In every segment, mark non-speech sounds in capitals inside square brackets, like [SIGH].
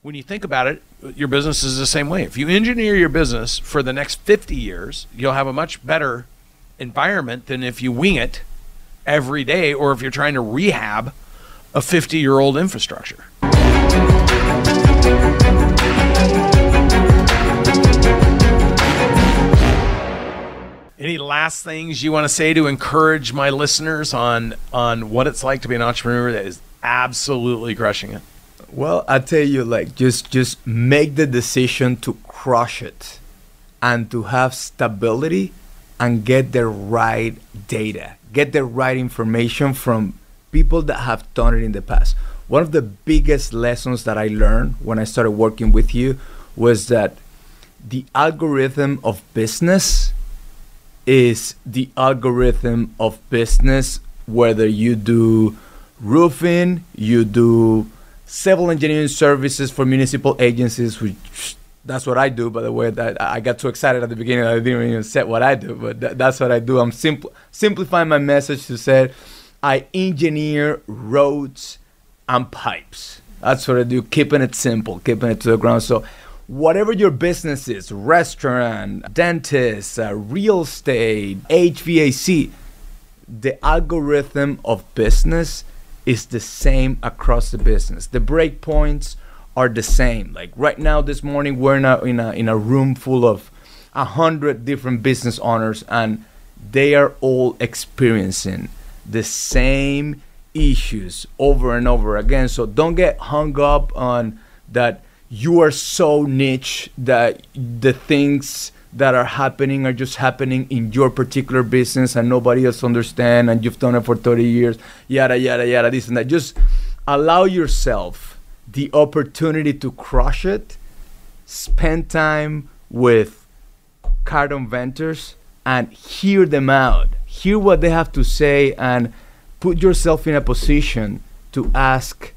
When you think about it, your business is the same way. If you engineer your business for the next 50 years, you'll have a much better environment than if you wing it every day or if you're trying to rehab a 50 year old infrastructure. Any last things you want to say to encourage my listeners on on what it's like to be an entrepreneur that is absolutely crushing it? Well, I tell you, like just just make the decision to crush it, and to have stability, and get the right data, get the right information from people that have done it in the past. One of the biggest lessons that I learned when I started working with you was that the algorithm of business is the algorithm of business whether you do roofing, you do civil engineering services for municipal agencies, which that's what I do. By the way, that I got too excited at the beginning. I didn't even say what I do, but th- that's what I do. I'm simplifying my message to say I engineer roads and pipes. That's what I do, keeping it simple, keeping it to the ground. So whatever your business is restaurant, dentist, uh, real estate, HVAC the algorithm of business is the same across the business. The breakpoints are the same. Like right now, this morning, we're in a, in a, in a room full of a hundred different business owners, and they are all experiencing the same issues over and over again. So don't get hung up on that you are so niche that the things that are happening are just happening in your particular business and nobody else understand and you've done it for 30 years yada yada yada this and that. Just allow yourself the opportunity to crush it spend time with Cardone Ventures and hear them out. Hear what they have to say and put yourself in a position to ask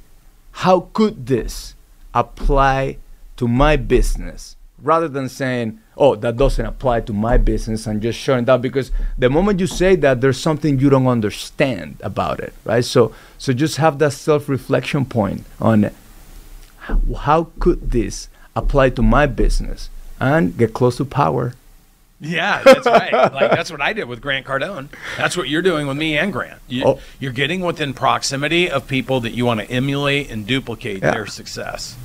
how could this apply to my business rather than saying oh that doesn't apply to my business and just shutting down because the moment you say that there's something you don't understand about it right so so just have that self-reflection point on how, how could this apply to my business and get close to power Yeah, that's right. [LAUGHS] like that's what I did with Grant Cardone. That's what you're doing with me and Grant. You, Oh. You're getting within proximity of people that you want to emulate and duplicate Yeah. their success.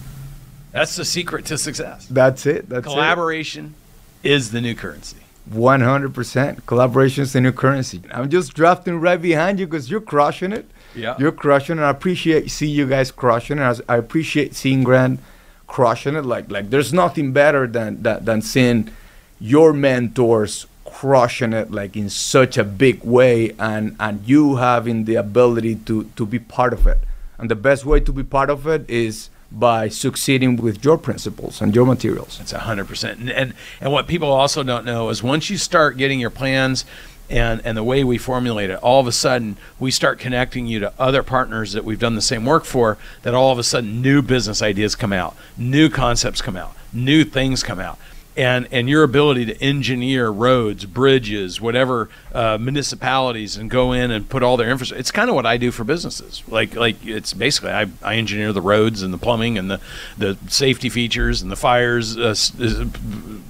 That's the secret to success. that's it that's Collaboration is the new currency. 100% collaboration is the new currency i'm just drafting right behind you because you're crushing it Yeah. You're crushing it. I appreciate see you guys crushing it. I, I appreciate seeing Grant crushing it. Like like there's nothing better than than, than seeing your mentors crushing it like in such a big way and and you having the ability to to be part of it. And the best way to be part of it is by succeeding with your principles and your materials. It's hundred percent. And, and and what people also don't know is once you start getting your plans and and the way we formulate it, all of a sudden we start connecting you to other partners that we've done the same work for. That all of a sudden new business ideas come out, new concepts come out, new things come out. And, and your ability to engineer roads, bridges, whatever uh, municipalities, and go in and put all their infrastructure. It's kind of what I do for businesses. Like like it's basically I, I engineer the roads and the plumbing and the, the safety features and the fires uh, uh,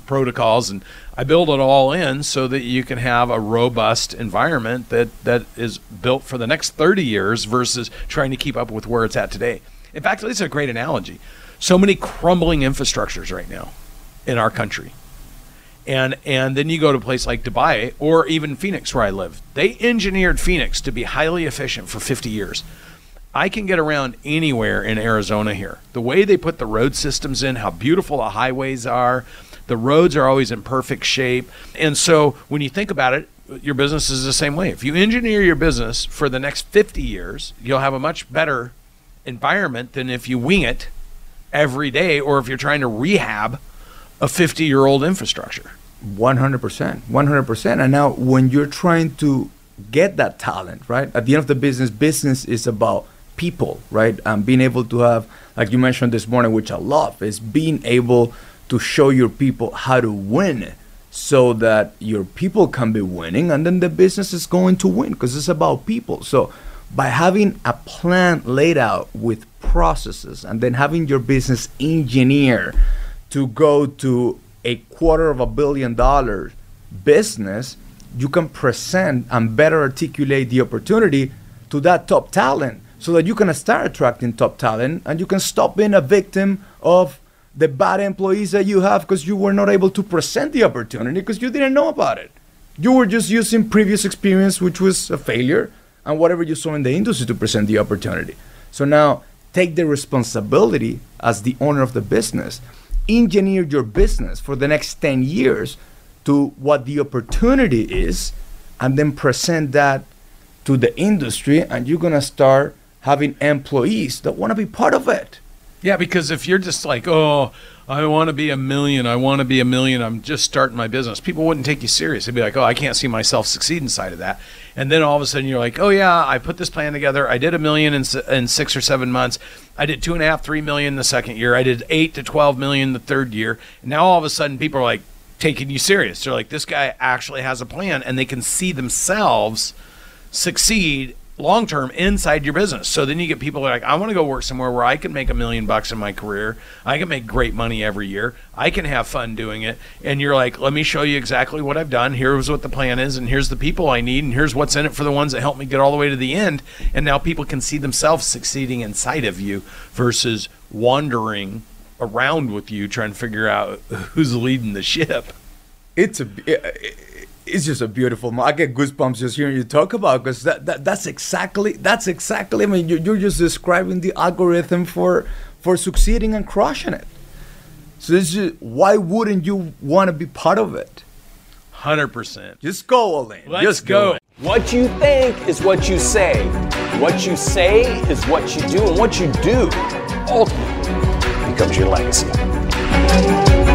protocols and I build it all in so that you can have a robust environment that that is built for the next 30 years versus trying to keep up with where it's at today. In fact, it's a great analogy. So many crumbling infrastructures right now in our country. And and then you go to a place like Dubai or even Phoenix where I live. They engineered Phoenix to be highly efficient for 50 years. I can get around anywhere in Arizona here. The way they put the road systems in, how beautiful the highways are, the roads are always in perfect shape. And so when you think about it, your business is the same way. If you engineer your business for the next 50 years, you'll have a much better environment than if you wing it every day or if you're trying to rehab a 50 year old infrastructure. 100%. 100%. And now, when you're trying to get that talent, right? At the end of the business, business is about people, right? And being able to have, like you mentioned this morning, which I love, is being able to show your people how to win so that your people can be winning and then the business is going to win because it's about people. So, by having a plan laid out with processes and then having your business engineer to go to a quarter of a billion dollar business, you can present and better articulate the opportunity to that top talent so that you can start attracting top talent and you can stop being a victim of the bad employees that you have because you were not able to present the opportunity because you didn't know about it. You were just using previous experience, which was a failure, and whatever you saw in the industry to present the opportunity. So now take the responsibility as the owner of the business, engineer your business for the next 10 years to what the opportunity is, and then present that to the industry, and you're gonna start having employees that wanna be part of it. Yeah, because if you're just like, oh, I want to be a million, I want to be a million, I'm just starting my business, people wouldn't take you serious. They'd be like, oh, I can't see myself succeed inside of that. And then all of a sudden you're like, oh, yeah, I put this plan together. I did a million in, in six or seven months. I did two and a half, three million the second year. I did eight to 12 million the third year. And now all of a sudden people are like taking you serious. They're like, this guy actually has a plan and they can see themselves succeed long term inside your business. So then you get people like, I want to go work somewhere where I can make a million bucks in my career. I can make great money every year. I can have fun doing it. And you're like, let me show you exactly what I've done. Here's what the plan is, and here's the people I need, and here's what's in it for the ones that help me get all the way to the end. And now people can see themselves succeeding inside of you versus wandering around with you trying to figure out who's leading the ship. It's a it's just a beautiful. I get goosebumps just hearing you talk about because that, that that's exactly that's exactly. I mean, you, you're just describing the algorithm for for succeeding and crushing it. So this is why wouldn't you want to be part of it? Hundred percent. Just go, Elaine. Let's just go. go. What you think is what you say. What you say is what you do, and what you do ultimately becomes your legacy.